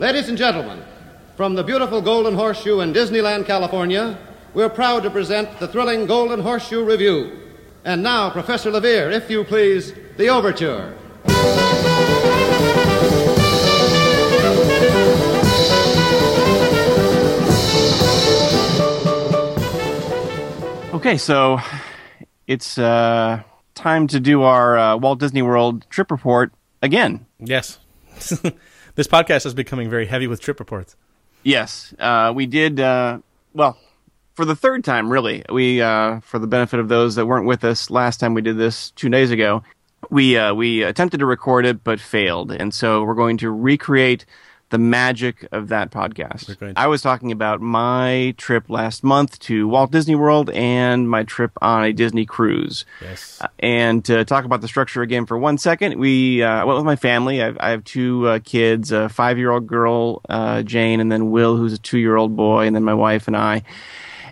Ladies and gentlemen, from the beautiful Golden Horseshoe in Disneyland, California, we're proud to present the thrilling Golden Horseshoe Revue. And now, Professor Levere, if you please, the overture. Okay, so it's uh, time to do our uh, Walt Disney World trip report again. Yes. this podcast is becoming very heavy with trip reports. Yes, uh, we did. Uh, well, for the third time, really. We, uh, for the benefit of those that weren't with us last time we did this two days ago, we uh, we attempted to record it but failed, and so we're going to recreate the magic of that podcast. I was talking about my trip last month to Walt Disney World and my trip on a Disney cruise. Yes. Uh, and to talk about the structure again for one second, we uh, went with my family. I have, I have two uh, kids, a five-year-old girl, uh, Jane, and then Will, who's a two-year-old boy, and then my wife and I.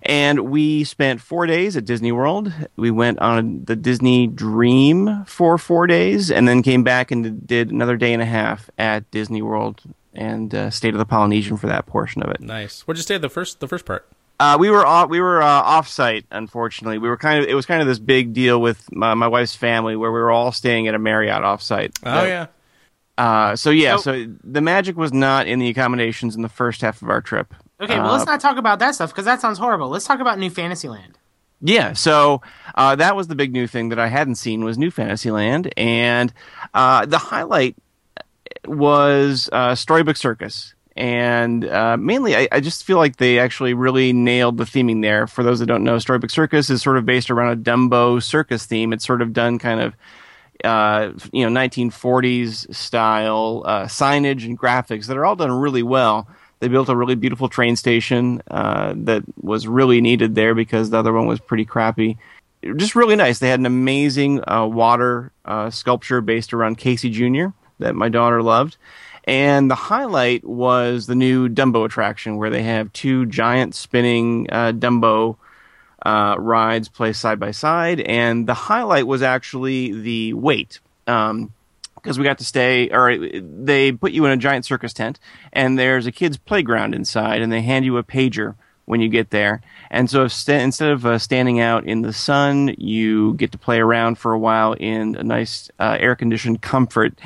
And we spent four days at Disney World. We went on the Disney Dream for four days, and then came back and did another day and a half at Disney World and uh, stayed at the Polynesian for that portion of it. Nice. Where'd you stay the first the first part? Uh, we were off, we were uh, off site. Unfortunately, we were kind of it was kind of this big deal with my, my wife's family where we were all staying at a Marriott off site. Oh yeah. Uh, so yeah, So- so, the magic was not in the accommodations in the first half of our trip. Okay, well, Uh, let's not talk about that stuff because that sounds horrible. Let's talk about New Fantasyland. Yeah, so uh, that was the big new thing that I hadn't seen was New Fantasyland, and uh, the highlight was uh, Storybook Circus. And uh, mainly, I, I just feel like they actually really nailed the theming there. For those that don't know, Storybook Circus is sort of based around a Dumbo circus theme. It's sort of done kind of, uh, you know, 1940s style uh, signage and graphics that are all done really well. They built a really beautiful train station uh, that was really needed there because the other one was pretty crappy. Just really nice. They had an amazing uh, water uh, sculpture based around Casey Jr. that my daughter loved. And the highlight was the new Dumbo attraction where they have two giant spinning uh, Dumbo uh, rides placed side by side. And the highlight was actually the wait. Um, because we got to stay, or they put you in a giant circus tent, and there's a kid's playground inside, and they hand you a pager when you get there. And so sta instead of uh, standing out in the sun, you get to play around for a while in a nice uh, air conditioned comfort.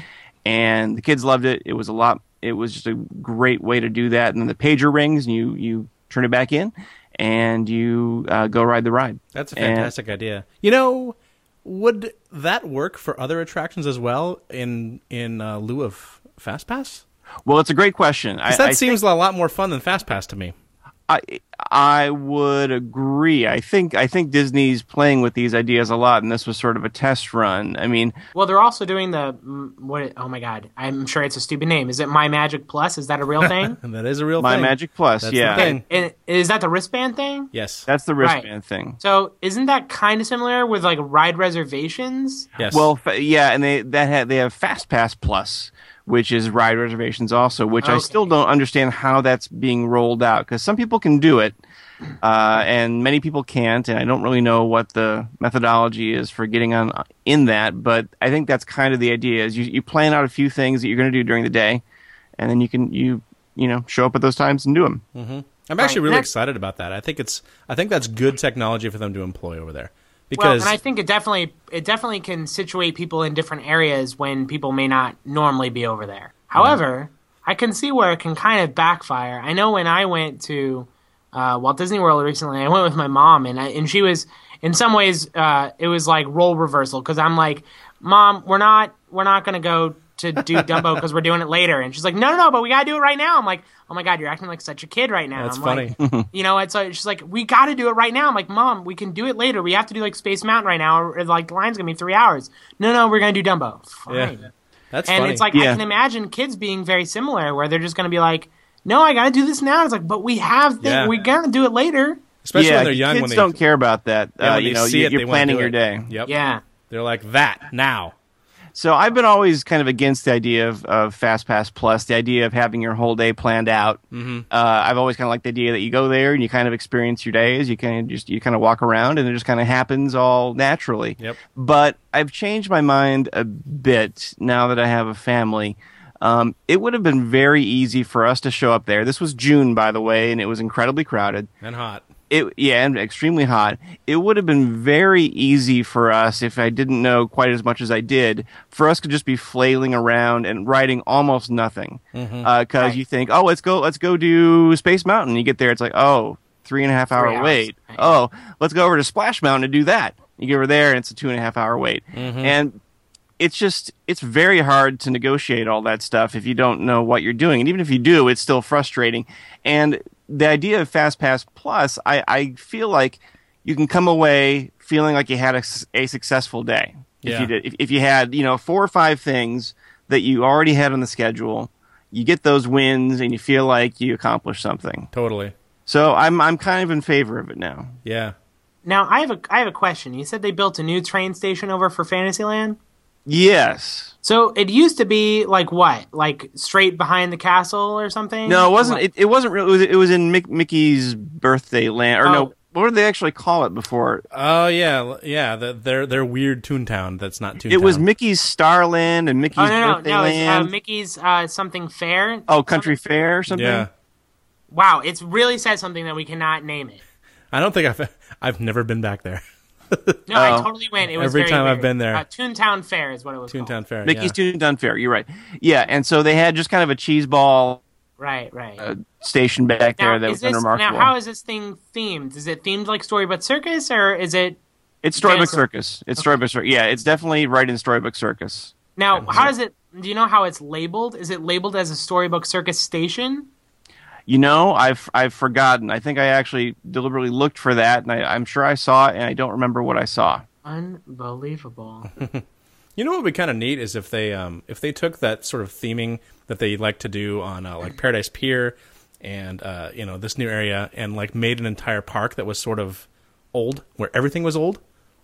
And the kids loved it. It was a lot. It was just a great way to do that. And then the pager rings, and you you turn it back in, and you uh, go ride the ride. That's a And- fantastic idea. You know, would that work for other attractions as well in in uh, lieu of FastPass? well, it's a great question. I, that I seems a lot more fun than FastPass to me. I I would agree. I think I think Disney's playing with these ideas a lot, and this was sort of a test run. I mean, Well, they're also doing the what? Oh my God, I'm sure it's a stupid name. Is it My Magic Plus? Is that a real thing? That is a real thing. My thing. Magic Plus, That's yeah, thing. and is that the wristband thing? Yes. that's the Right. wristband thing. So isn't that kind of similar with like ride reservations? yes. Well, fa- yeah, and they that ha- they have Fast Pass Plus, which is ride reservations also, which I still don't understand how that's being rolled out because some people can do it. Uh, and many people can't, and I don't really know what the methodology is for getting on in that. But I think that's kind of the idea: is you, you plan out a few things that you're going to do during the day, and then you can you you know show up at those times and do them. I'm actually really excited about that. I think it's I think that's good technology for them to employ over there. Well, and I think it definitely it definitely can situate people in different areas when people may not normally be over there. However, I can see where it can kind of backfire. I know when I went to uh, Walt Disney World recently, I went with my mom, and I, and she was in some ways uh, it was like role reversal because I'm like, Mom, we're not we're not gonna go to do Dumbo because we're doing it later, and she's like, No, no, no, but we gotta do it right now. I'm like, Oh my God, you're acting like such a kid right now. That's I'm funny. Like, you know, it's like she's like, we got to do it right now. I'm like, Mom, we can do it later. We have to do like Space Mountain right now, or, or, like the line's gonna be three hours. No, no, we're gonna do Dumbo. Fine. yeah, that's and funny. it's like Yeah. I can imagine kids being very similar, where they're just gonna be like, No, I gotta do this now. It's like, but we have, thi- Yeah. we're gonna do it later. especially yeah, when they're young. kids when they don't care about that. yeah, uh, you know, see you, it, you're they planning your day. Yep. Yeah. They're like that now. So I've been always kind of against the idea of, of Fast Pass Plus, the idea of having your whole day planned out. Mm-hmm. Uh, I've always kind of liked the idea that you go there and you kind of experience your days. You kind of just you kind of walk around and it just kind of happens all naturally. Yep. But I've changed my mind a bit now that I have a family. Um, it would have been very easy for us to show up there. This was June, by the way, and it was incredibly crowded. And hot. It yeah, and extremely hot. It would have been very easy for us if I didn't know quite as much as I did, for us to just be flailing around and riding almost nothing. Mm-hmm. Uh, because Right. you think, oh, let's go, let's go do Space Mountain. You get there, it's like, oh, three and a half hour wait. Right. Oh, let's go over to Splash Mountain and do that. You get over there, and it's a two and a half hour wait. Mm-hmm. And it's just it's very hard to negotiate all that stuff if you don't know what you're doing and even if you do it's still frustrating and the idea of fast pass plus i, I feel like you can come away feeling like you had a successful day if Yeah. you did if, if you had you know four or five things that you already had on the schedule you get those wins and you feel like you accomplished something Totally. so i'm i'm kind of in favor of it now Yeah. Now I have a I have a question. You said they built a new train station over for Fantasyland. Yes So it used to be like what? Like straight behind the castle or something? No, it wasn't. It, it wasn't really. It was, it was in Mick, Mickey's birthday land, or Oh. no? What did they actually call it before? Oh yeah, l- yeah. The, their their weird Toontown. That's not Toontown. It was Mickey's Starland and Mickey's Oh no no birthday no! It's uh. Mickey's uh, something fair. oh, Country Fair or something. Yeah. Wow, it's really said something that we cannot name it. I don't think I've I've never been back there. No, I Oh. totally went. It was Every very time I've been there. Uh, Toontown Fair is what it was. Toontown called. Fair. Mickey's yeah. Toontown Fair. You're right. Yeah, and so they had just kind of a cheese ball Right, right. uh, station back now, there that was this, unremarkable. now, how is this thing themed? Is it themed like Storybook Circus, or is it it's Storybook Fantasy- Circus. It's Storybook Circus. Yeah, it's definitely right in Storybook Circus. now? How does it? Do you know how it's labeled? Is it labeled as a Storybook Circus station? You know, I've I've forgotten. I think I actually deliberately looked for that, and I, I'm sure I saw it, and I don't remember what I saw. Unbelievable. You know what would be kind of neat is if they um if they took that sort of theming that they like to do on uh, like Paradise Pier and uh, you know this new area and like made an entire park that was sort of old where everything was old.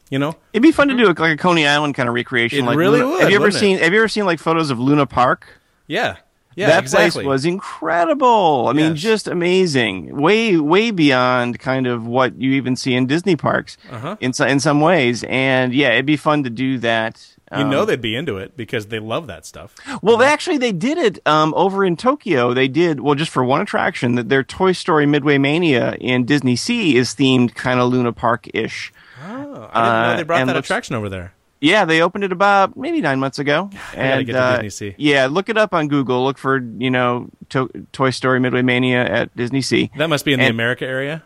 You know, It'd be fun to do like a Coney Island kind of recreation. It like really Luna- would, Have you ever wouldn't it? seen Have you ever seen like photos of Luna Park? yeah, yeah, that exactly. place was incredible. I mean, just amazing. Way, way beyond kind of what you even see in Disney parks Uh-huh. in in some ways. And yeah, it'd be fun to do that. you Um, know they'd be into it because they love that stuff. well, they actually they did it um, over in Tokyo. They did well just for one attraction. That their Toy Story Midway Mania in DisneySea is themed kind of Luna Park ish. Oh, I didn't know Uh, they brought that looks- attraction over there. Yeah, they opened it about maybe nine months ago. to uh, DisneySea. Yeah, look it up on Google. Look for you know to- Toy Story Midway Mania at DisneySea. That must be in the America area.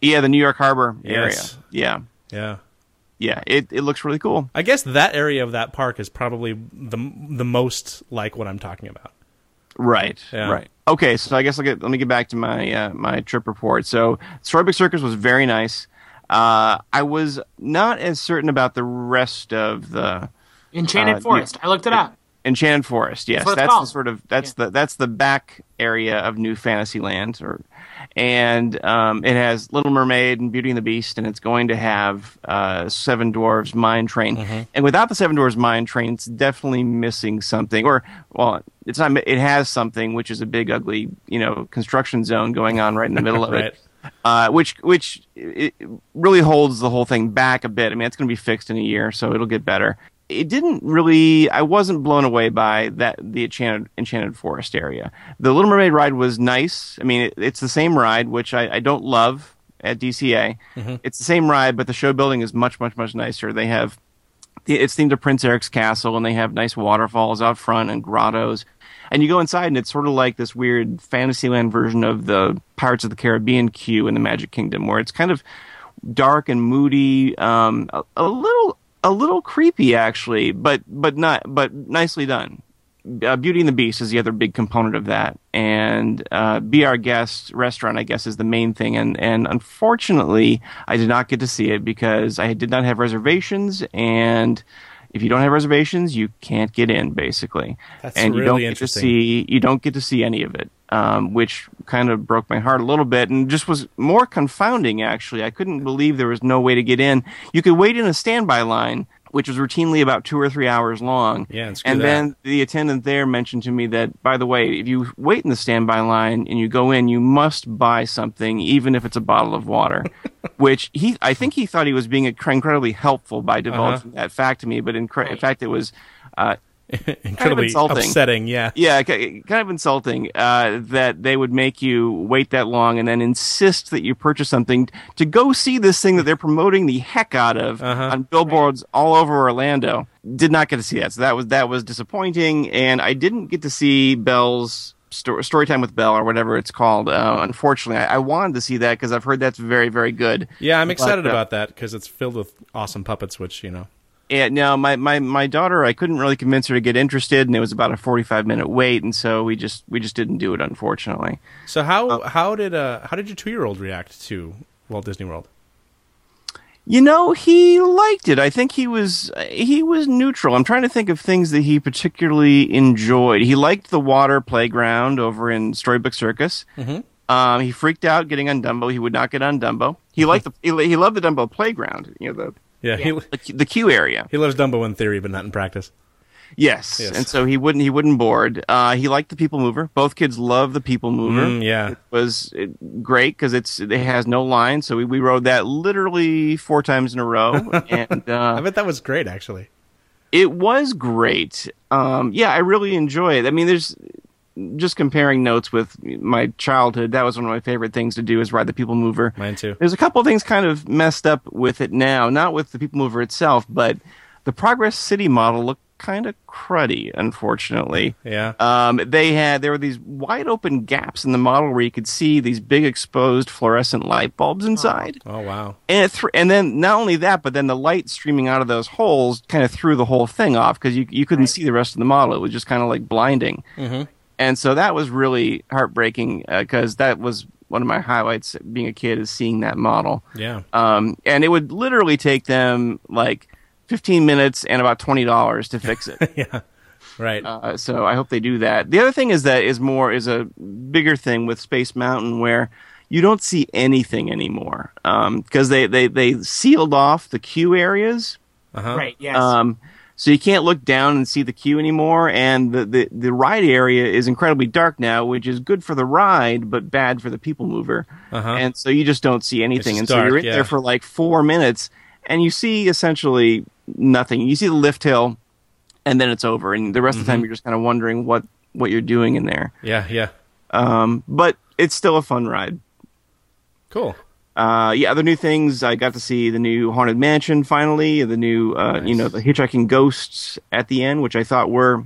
Yeah, the New York Harbor area. Yeah, Yeah. yeah. It it looks really cool. I guess that area of that park is probably the the most like what I'm talking about. Right. Yeah. Right. Okay, so I guess I'll get, let me get back to my uh, my trip report. So Storybook Circus was very nice. Uh, I was not as certain about the rest of the Enchanted Uh, Forest. I looked it up. Enchanted Forest. Yes, what it's that's the sort of that's the that's the back area of New Fantasyland, or and um, it has Little Mermaid and Beauty and the Beast, and it's going to have uh, Seven Dwarfs Mine Train. Mm-hmm. And without the Seven Dwarfs Mine Train, it's definitely missing something. Or well, it's not. It has something, which is a big, ugly, you know, construction zone going on right in the middle of Right. it. Uh, which which really holds the whole thing back a bit. I mean, it's going to be fixed in a year, so it'll get better. It didn't really. I wasn't blown away by that the enchanted enchanted forest area. The Little Mermaid ride was nice. I mean, it, it's the same ride, which I, I don't love at DCA. It's the same ride, but the show building is much much much nicer. They have it's themed to Prince Eric's castle, and they have nice waterfalls out front and grottos. And you go inside, and it's sort of like this weird Fantasyland version of the Pirates of the Caribbean queue in the Magic Kingdom, where it's kind of dark and moody, um, a, a little a little creepy actually, but but not but nicely done. Uh, Beauty and the Beast is the other big component of that, and uh, Be Our Guest restaurant, I guess, is the main thing. And and unfortunately, I did not get to see it because I did not have reservations, and if you don't have reservations, you can't get in, basically. That's and you really don't get to see you don't get to see any of it, um, which kind of broke my heart a little bit, and just was more confounding. Actually, I couldn't believe there was no way to get in. You could wait in a standby line, which was routinely about two or three hours long. Yeah, and and then the attendant there mentioned to me that, by the way, if you wait in the standby line and you go in, you must buy something, even if it's a bottle of water. which he, I think he thought he was being incredibly helpful by divulging that fact to me, but in, cre- in fact, it was. Uh, Incredibly insulting. upsetting. Yeah. Yeah, kind of insulting uh, that they would make you wait that long and then insist that you purchase something to go see this thing that they're promoting the heck out of Uh-huh. on billboards all over Orlando. Did not get to see that, so that was that was disappointing. And I didn't get to see Belle's. story, story time with Bell or whatever it's called. Uh, unfortunately, I, I wanted to see that because I've heard that's very very good. Yeah, I'm excited But, uh, about that because it's filled with awesome puppets, which you know. And now my, my, my daughter, I couldn't really convince her to get interested, and it was about a forty five minute wait, and so we just we just didn't do it, unfortunately. So how how did uh how did your two year old react to Walt Disney World? You know, he liked it. I think he was he was neutral. I'm trying to think of things that he particularly enjoyed. He liked the water playground over in Storybook Circus. Mm-hmm. Um, he freaked out getting on Dumbo. He would not get on Dumbo. He liked the he, he loved the Dumbo playground. You know Yeah, he the the, the queue area. he loves Dumbo in theory, but not in practice. Yes. Yes. and so he wouldn't he wouldn't board. Uh, he liked the People Mover. Both kids love the People Mover. Mm, yeah. it was great because it's it has no line, so we, we rode that literally four times in a row, and I uh, bet that was great, actually. it was great. Um, yeah, I really enjoy it. I mean, there's just comparing notes with my childhood. That was one of my favorite things to do is ride the People Mover. Mine too. There's a couple things kind of messed up with it now, not with the People Mover itself, but the Progress City model looked kind of cruddy, unfortunately. Yeah. Um, they had there were these wide open gaps in the model where you could see these big exposed fluorescent light bulbs inside, oh wow. and it thr and then not only that, but then the light streaming out of those holes kind of threw the whole thing off because you you couldn't see the rest of the model. It was just kind of like blinding, Mm-hmm. And so that was really heartbreaking because that was one of my highlights being a kid is seeing that model. Yeah. Um, and it would literally take them like 15 minutes and about $20 to fix it. yeah. Right. Uh, so I hope they do that. The other thing is that is more is a bigger thing with Space Mountain where you don't see anything anymore because they, they they sealed off the queue areas. uh-huh. Right. Yes. Um, so you can't look down and see the queue anymore, and the, the, the ride area is incredibly dark now, which is good for the ride but bad for the people mover. Uh-huh. And so you just don't see anything, and so dark, you're in yeah. there for like four minutes, and you see essentially nothing. You see the lift hill, and then it's over, and the rest of the Mm-hmm. time you're just kind of wondering what what you're doing in there. Yeah. Yeah. Um, but it's still a fun ride. Cool. Uh, yeah, other new things. I got to see the new Haunted Mansion finally, the new, uh, you know, the hitchhiking ghosts at the end, which I thought were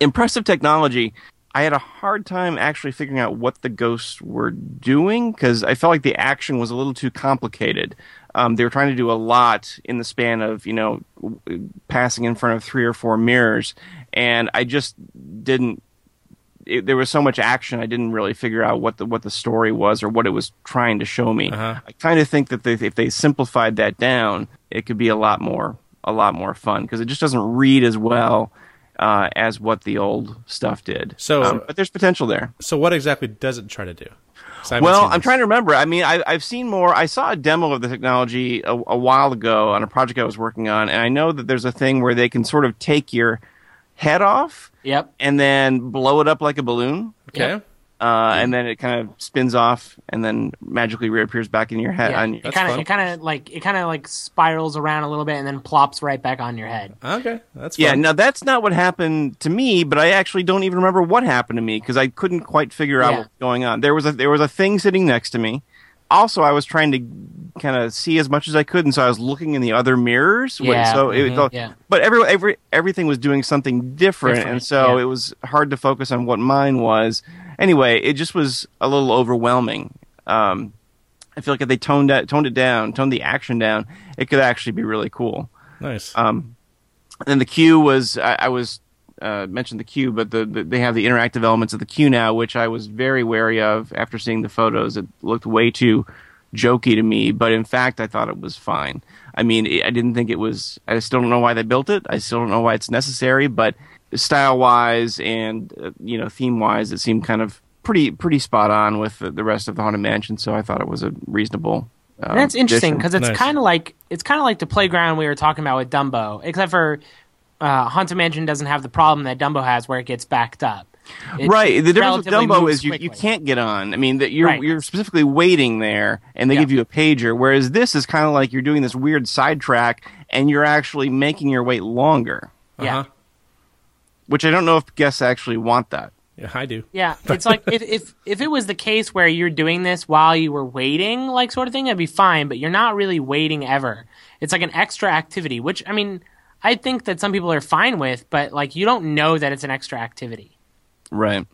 impressive technology. I had a hard time actually figuring out what the ghosts were doing because I felt like the action was a little too complicated. Um, they were trying to do a lot in the span of, you know, w- passing in front of three or four mirrors, and I just didn't it, there was so much action, I didn't really figure out what the what the story was or what it was trying to show me. Uh-huh. I kind of think that they, if they simplified that down, it could be a lot more a lot more fun because it just doesn't read as well uh, as what the old stuff did. So- Um, but there's potential there. So what exactly does it try to do? Well, I'm trying to remember. I mean, I, I've seen more. I saw a demo of the technology a, a while ago on a project I was working on, and I know that there's a thing where they can sort of take your head off yep. and then blow it up like a balloon. Okay. uh, and then it kind of spins off and then magically reappears back in your head. Yeah. On, It kind of it kind of like it kind of like spirals around a little bit and then plops right back on your head. Okay. That's yeah, now that's not what happened to me, but I actually don't even remember what happened to me because I couldn't quite figure out Yeah. what was going on. There was a there was a thing sitting next to me. Also, I was trying to kind of see as much as I could, and so I was looking in the other mirrors. when- Yeah, so it was mhm, yeah. but every every everything was doing something different, Different, and so yeah. it was hard to focus on what mine was. Anyway, it just was a little overwhelming. Um, I feel like if they toned that, toned it down, toned the action down, it could actually be really cool. Nice. Um, and then the queue was I, I was uh, mentioned the queue, but the, the they have the interactive elements of the queue now, which I was very wary of after seeing the photos. It looked way too jokey to me, but in fact, I thought it was fine. I mean, I didn't think it was. I still don't know why they built it. I still don't know why it's necessary, but style wise and uh, you know theme wise, it seemed kind of pretty pretty spot on with the, the rest of the haunted mansion. So I thought it was a reasonable. Um, that's interesting because it's Nice. kind of like it's kind of like the playground we were talking about with Dumbo, except for uh, Haunted Mansion doesn't have the problem that Dumbo has where it gets backed up. It right. The difference with Dumbo is you, you can't get on. I mean, that you're Right. you're specifically waiting there, and they Yeah. give you a pager. Whereas this is kind of like you're doing this weird sidetrack, and you're actually making your wait longer. Yeah. Uh-huh. which I don't know if guests actually want that. Yeah, I do. Yeah, it's like if, if if it was the case where you're doing this while you were waiting, like sort of thing, that'd be fine. But you're not really waiting ever. It's like an extra activity, which I mean, I think that some people are fine with, but like you don't know that it's an extra activity. Right.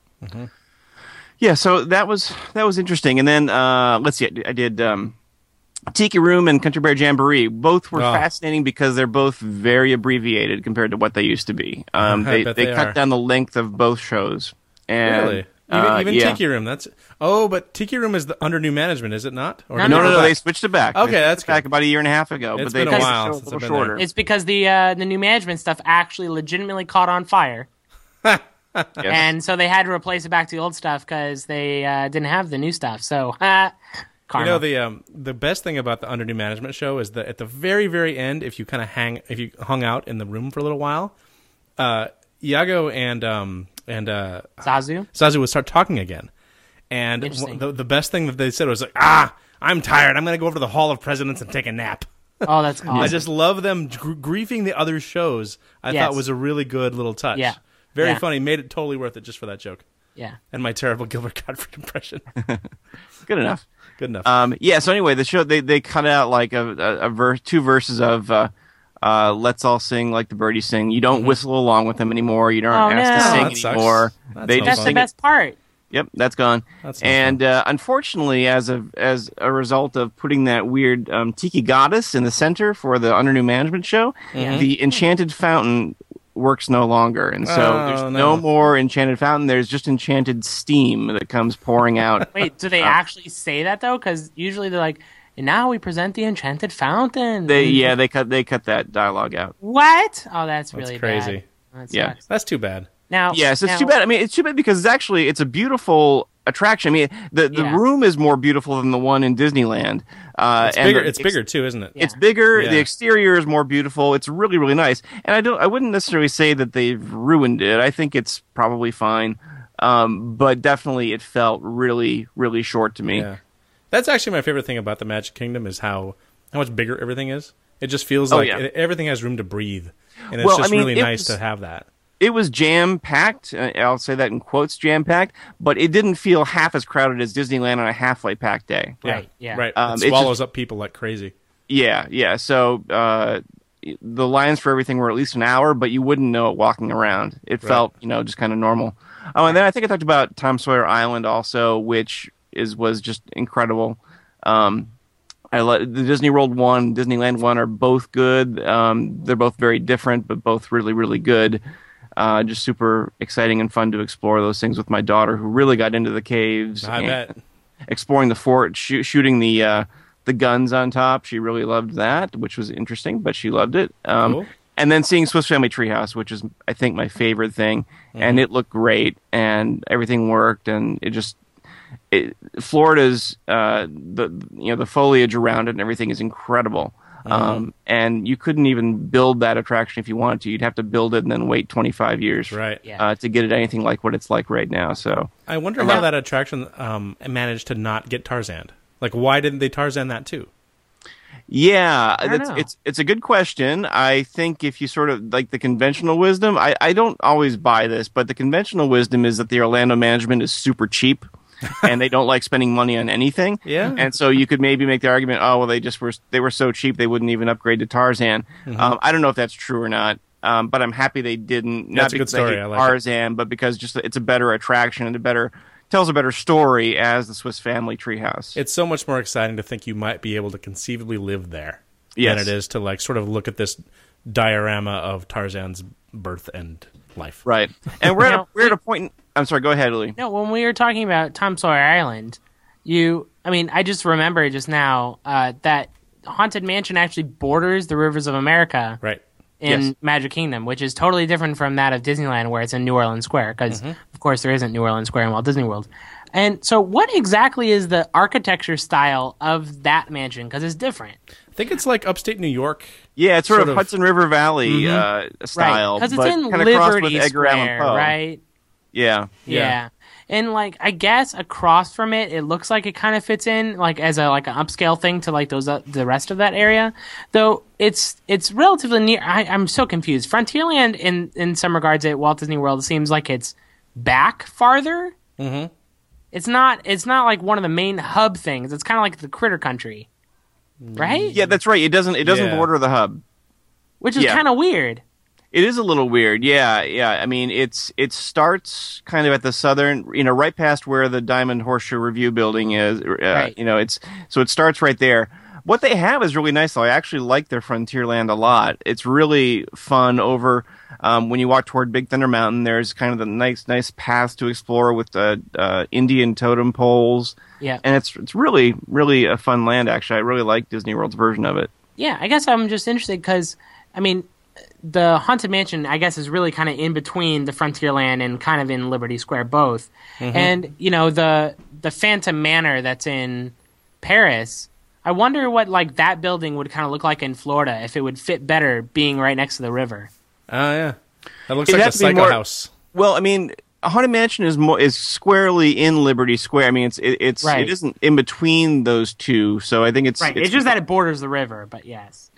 Yeah, so that was that was interesting. And then uh, let's see, I did um, Tiki Room and Country Bear Jamboree. Both were Oh. fascinating because they're both very abbreviated compared to what they used to be. Um, they they, they cut down the length of both shows. And, Really? Even, uh, even yeah. Tiki Room. That's oh, but Tiki Room is the, under new management, is it not? Or No, No, no, no. They switched it back. Okay, that's back good. about a year and a half ago. It's but they been a while show since a I've little been there. shorter. It's because the uh, the new management stuff actually legitimately caught on fire, Yes. and so they had to replace it back to the old stuff because they uh, didn't have the new stuff. So, karma. You know the um, the best thing about the under new management show is that at the very very end, if you kind of hang, if you hung out in the room for a little while, uh, Iago and um and uh, Zazu. Zazu would start talking again, and the the best thing that they said was like, ah, I'm tired. I'm gonna go over to the Hall of Presidents and take a nap. Oh, that's awesome. I just love them gr- griefing the other shows. I Yes. thought was a really good little touch. Yeah. Very Yeah. funny. Made it totally worth it just for that joke yeah. and my terrible Gilbert Gottfried impression. Good enough. good enough. Um, yeah. So anyway, the show they they cut out like a, a, a verse, two verses of uh, uh, "Let's all sing like the birdies sing." You don't whistle along with them anymore. You don't Oh, ask no. to Oh, sing that sucks. anymore. That's they just That's fun. the sing best part. Yep, that's gone. That's no and uh, unfortunately, as a as a result of putting that weird um, tiki goddess in the center for the under new management show, Mm-hmm. the enchanted fountain works no longer, and so Oh, there's no. no more enchanted fountain. There's just enchanted steam that comes pouring out. Wait, do they uh, actually say that though? Because usually they're like, "And now we present the enchanted fountain." They yeah they cut they cut that dialogue out. What? Oh, that's really crazy. Bad. Oh, that Yeah. That's too bad. Now, Yes, it's now- too bad. I mean, it's too bad because it's actually it's a beautiful attraction. I mean, the the Yeah. room is more beautiful than the one in Disneyland. Uh, It's and bigger. the- It's bigger too, isn't it? Yeah. It's bigger. Yeah. The exterior is more beautiful. It's really really nice. And I don't. I wouldn't necessarily say that they've ruined it. I think it's probably fine. Um, but definitely, it felt really really short to me. Yeah. That's actually my favorite thing about the Magic Kingdom is how how much bigger everything is. It just feels Oh, like yeah. it, everything has room to breathe, and it's Well, I just mean, really it nice was- to have that. It was jam packed. Uh, I'll say that in quotes, jam packed. But it didn't feel half as crowded as Disneyland on a halfway packed day. Right, yeah. Right. Um, it it's swallows up people like crazy. Yeah, yeah. So uh, the lines for everything were at least an hour, but you wouldn't know it walking around. It felt, you know, just kind of normal. Oh, and then I think I talked about Tom Sawyer Island also, which is was just incredible. Um, I lo- the Disney World one, Disneyland one are both good. Um, they're both very different, but both really, really good. Uh, just super exciting and fun to explore those things with my daughter, who really got into the caves. I bet. exploring the fort, shoo- shooting the uh, the guns on top. She really loved that, which was interesting, but she loved it. Um, Cool. And then seeing Swiss Family Treehouse, which is I think my favorite thing, Mm-hmm. and it looked great, and everything worked, and it just it, Florida's uh, the you know the foliage around it and everything is incredible. Mm-hmm. Um, and you couldn't even build that attraction if you wanted to. You'd have to build it and then wait 25 years Right. Yeah. uh, to get it anything like what it's like right now. So I wonder how that attraction um, managed to not get Tarzan. Like, why didn't they Tarzan that too? Yeah, don't that's, know. it's it's a good question. I think if you sort of like the conventional wisdom, I, I don't always buy this, but the conventional wisdom is that the Orlando management is super cheap and they don't like spending money on anything. Yeah. And so you could maybe make the argument, oh well, they just were they were so cheap they wouldn't even upgrade to Tarzan. Mm-hmm. Um, I don't know if that's true or not. Um, but I'm happy they didn't. Not That's a good because I story. I like it. Tarzan, but because just it's a better attraction and a better tells a better story as the Swiss Family Treehouse. It's so much more exciting to think you might be able to conceivably live there Yes. than it is to like sort of look at this diorama of Tarzan's birth and life. Right. And we're at a, we're at a point. In, I'm sorry. Go ahead, Lee. No, when we were talking about Tom Sawyer Island, you, I mean, I just remember just now uh, that Haunted Mansion actually borders the rivers of America Right. in Yes. Magic Kingdom, which is totally different from that of Disneyland, where it's in New Orleans Square, because Mm-hmm. of course there isn't New Orleans Square in Walt Disney World. And so, what exactly is the architecture style of that mansion? Because it's different, I think it's like upstate New York. Yeah, it's sort, Sort of, of- Hudson River Valley uh, right? style, Because it's but in kind of Liberty with Edgar Square, right? Yeah. Yeah. Yeah. and like I guess across from it, it looks like it kind of fits in like as a like an upscale thing to like those uh, the rest of that area. Though it's it's relatively near. I, I'm so confused. Frontierland in in some regards at Walt Disney World seems like it's back farther. Mm-hmm. It's not. It's not like one of the main hub things. It's kind of like the Critter Country, right? Yeah, that's right. It doesn't it doesn't Yeah. border the hub. Which is yeah. kind of weird. It is a little weird. Yeah, yeah. I mean, it's it starts kind of at the southern, you know, right past where the Diamond Horseshoe Revue building is. Uh, Right. You know, it's so it starts right there. What they have is really nice, though. I actually like their Frontierland a lot. It's really fun over um, when you walk toward Big Thunder Mountain. There's kind of the nice, nice paths to explore with the uh, Indian totem poles, Yeah. and it's it's really, really a fun land. Actually, I really like Disney World's version of it. Yeah, I guess I'm just interested because, I mean, the Haunted Mansion, I guess, is really kind of in between the Frontierland and kind of in Liberty Square both. And, you know, the the Phantom Manor that's in Paris, I wonder what, like, that building would kind of look like in Florida if it would fit better being right next to the river. Oh yeah, that looks It'd like a to Psycho more- House. Well, I mean, Haunted Mansion is more is squarely in Liberty Square. I mean, it's it, it's Right. it isn't in between those two. So I think it's Right. It's, just that it borders the river, but yes.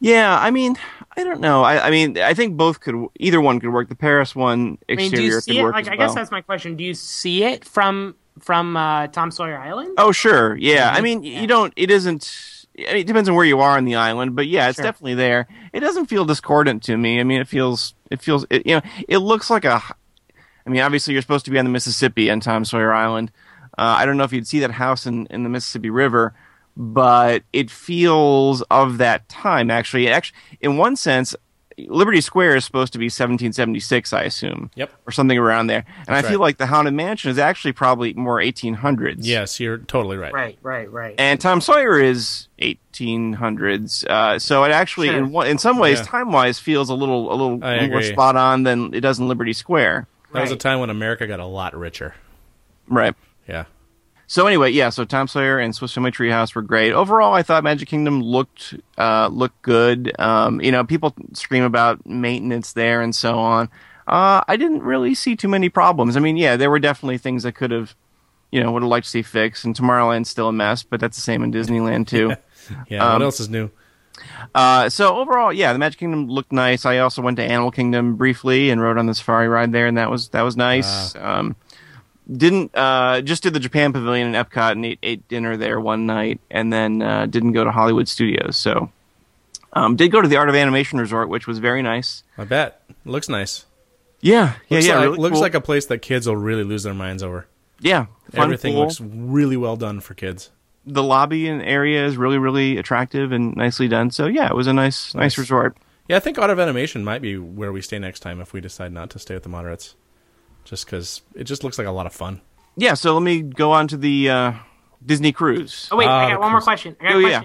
yeah. I mean, I don't know. I, I mean, I think both could either one could work. The Paris one I mean, exterior do you could see it? work Like, as I guess well. that's my question. Do you see it from from uh, Tom Sawyer Island? Oh sure, yeah. I mean, Yeah. you don't. It isn't. I mean, it depends on where you are on the island, but yeah, it's Sure. definitely there. It doesn't feel discordant to me. I mean, it feels. It feels. It, you know, it looks like a. I mean, obviously, you're supposed to be on the Mississippi on Tom Sawyer Island. Uh, I don't know if you'd see that house in, in the Mississippi River, but it feels of that time. Actually, actually, in one sense, Liberty Square is supposed to be 1776, I assume. Yep. Or something around there. And That's I feel right. like the Haunted Mansion is actually probably more 1800s. Yes, you're totally right. Right, right, right. And Tom Sawyer is 1800s. Uh, so it actually, Sure. in in some ways, Yeah. time wise, feels a little a little I more agree. spot on than it does in Liberty Square. That was a time when America got a lot richer. Right. Yeah. So anyway, yeah. So Tom Sawyer and Swiss Family Treehouse were great. Overall, I thought Magic Kingdom looked uh, looked good. Um, you know, people scream about maintenance there and so on. Uh, I didn't really see too many problems. I mean, yeah, there were definitely things I could have, you know, would have liked to see fixed. And Tomorrowland's still a mess, but that's the same in Disneyland too. Yeah. Um, what else is new? Uh, so overall, yeah, the Magic Kingdom looked nice. I also went to Animal Kingdom briefly and rode on the safari ride there, and that was that was nice. Um, didn't uh, just did the Japan Pavilion in Epcot and ate, ate dinner there one night, and then uh, didn't go to Hollywood Studios. So um, did go to the Art of Animation Resort, which was very nice. I bet. Looks nice. Yeah, yeah, Looks yeah. like, really looks cool. like a place that kids will really lose their minds over. yeah. Fun Everything pool. looks really well done for kids. the lobby and area is really really attractive and nicely done. So yeah, it was a nice nice Nice. resort. Yeah, I think Art of Animation might be where we stay next time if we decide not to stay with the moderates. Just because it just looks like a lot of fun. Yeah, so let me go on to the uh, Disney cruise. Oh wait, Ah, I got one more question. I got Oh, a yeah.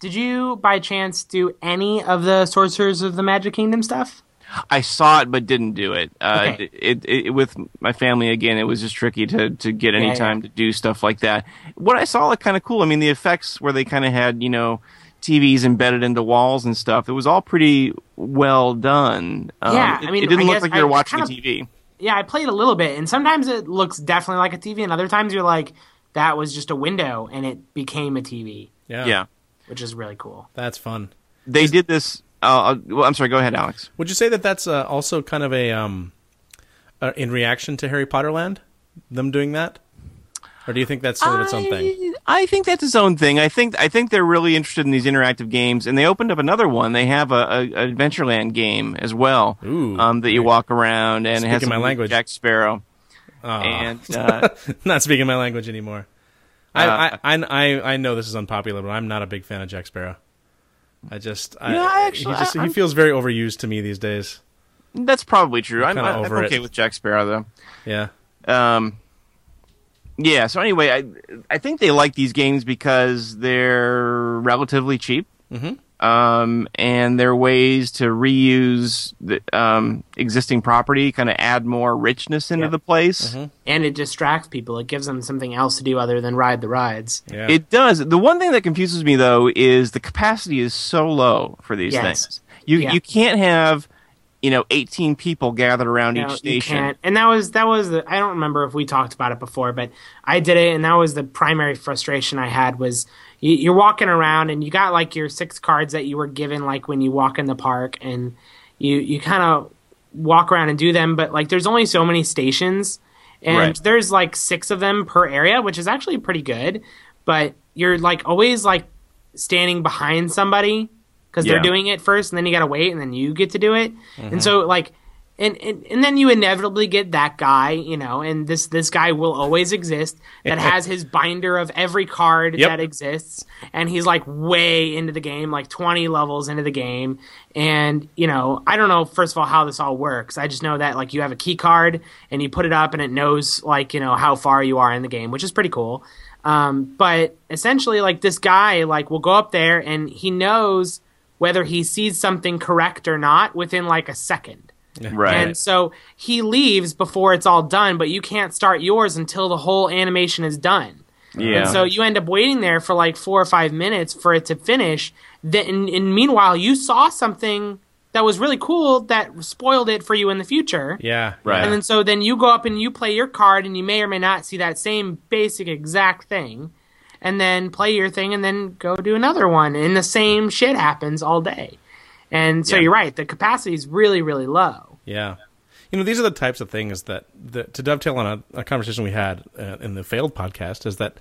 Did you, by chance, do any of the Sorcerers of the Magic Kingdom stuff? I saw it but didn't do it. Uh, Okay. it, it, it. With my family again, it was just tricky to to get any Yeah, yeah. time to do stuff like that. What I saw looked kind of cool. I mean, the effects where they kind of had you know TVs embedded into walls and stuff. It was all pretty well done. Um, Yeah, it, I mean, it didn't I look like you were watching kind a of- TV. Yeah, I played a little bit, and sometimes it looks definitely like a TV, and other times you're like, that was just a window, and it became a TV, Yeah. Yeah, which is really cool. That's fun. they did this. Uh, uh, well, I'm sorry. Go ahead, Alex. Would you say that that's uh, also kind of a um, uh, in reaction to Harry Potter Land, them doing that, or do you think that's sort of its own thing? I think that's its own thing. I think I think they're really interested in these interactive games, and they opened up another one. They have a, a, a Adventureland game as well, Ooh, um, that you walk around and it has my language. Jack Sparrow. Aw. And uh, not speaking my language anymore. Uh, I, I, I, know this is unpopular, but I'm not a big fan of Jack Sparrow. I just, I, Yeah, I actually- he just, I- he feels very overused to me these days. that's probably true. I'm, I'm over okay it. with Jack Sparrow though. Yeah. Um, yeah. So anyway, I I think they like these games because they're relatively cheap. Mhm. Um, and they're ways to reuse the um, existing property, kind of add more richness into Yep. the place. And it distracts people. It gives them something else to do other than ride the rides. yeah. It does. The one thing that confuses me though is the capacity is so low for these Yes. things. You Yeah. you can't have you know 18 people gathered around each station. And that was that was the I don't remember if we talked about it before, but I did it, and that was the primary frustration I had was you, you're walking around and you got like your six cards that you were given like when you walk in the park, and you you kind of walk around and do them, but like there's only so many stations, and Right. there's like six of them per area, which is actually pretty good, but you're like always like standing behind somebody because Yeah. they're doing it first, and then you gotta wait, and then you get to do it. And so like, and, and and then you inevitably get that guy, you know, and this this guy will always exist that has his binder of every card Yep. that exists, and he's like way into the game, like twenty levels into the game, and you know, I don't know first of all how this all works. I just know that like you have a key card and you put it up, and it knows like you know how far you are in the game, which is pretty cool. Um, but essentially, like this guy, like will go up there and he knows whether he sees something correct or not within like a second. right. And so he leaves before it's all done, but you can't start yours until the whole animation is done. yeah. And so you end up waiting there for like four or five minutes for it to finish. Then, and, and meanwhile, you saw something that was really cool that spoiled it for you in the future. Yeah. Right. And then so then you go up and you play your card, and you may or may not see that same basic exact thing, and then play your thing, and then go do another one, and the same shit happens all day. And so Yeah. you're right, the capacity is really really low. Yeah. You know, these are the types of things that, that to dovetail on a, a conversation we had uh, in the failed podcast, is that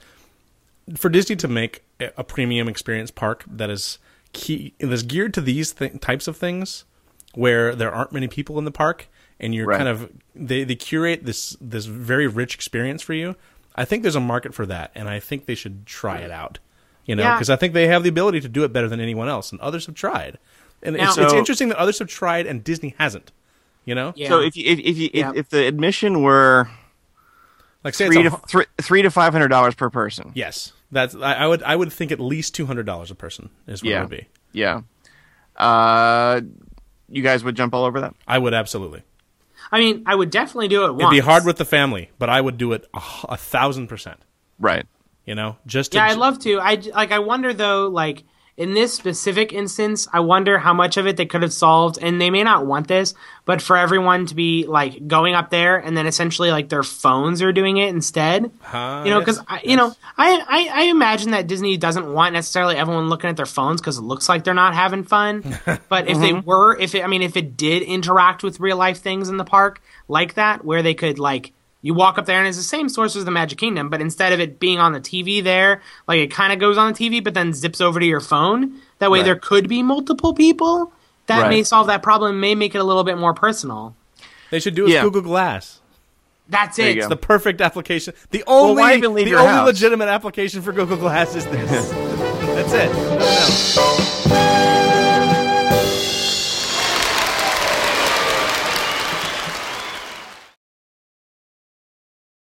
for Disney to make a, a premium experience park that is key, that's geared to these th- types of things, where there aren't many people in the park, and you're Right. kind of they, they curate this this very rich experience for you. I think there's a market for that, and I think they should try it out. You know, Yeah. because I think they have the ability to do it better than anyone else, and others have tried. And it's, Now- it's So- interesting that others have tried and Disney hasn't. You know, Yeah. So if you, if if, you, Yeah. if, if the admission were like say three it's to a, three, three to five hundred dollars per person, Yes, that's I, I would I would think at least two hundred dollars a person is what it yeah, would be. yeah, uh, you guys would jump all over that. I would absolutely. I mean, I would definitely do it once. It'd be hard with the family, but I would do it a, a thousand percent. Right. You know, just to, Yeah, I'd love to. I like. I wonder though, like in this specific instance, I wonder how much of it they could have solved, and they may not want this, but for everyone to be like going up there and then essentially like their phones are doing it instead. Huh, you know, yes, because you know, I, I I imagine that Disney doesn't want necessarily everyone looking at their phones because it looks like they're not having fun. But if they mm-hmm. were, if it, I mean, if it did interact with real life things in the park like that, where they could like. You walk up there and it's the same source as the Magic Kingdom, but instead of it being on the TV there, like it kind of goes on the TV, but then zips over to your phone. That way, Right. there could be multiple people. That Right. may solve that problem. May make it a little bit more personal. they should do it with Yeah. Google Glass. That's it. It's the perfect application. The only why even leave the your only house? legitimate application for Google Glass is this. That's it. Nothing else.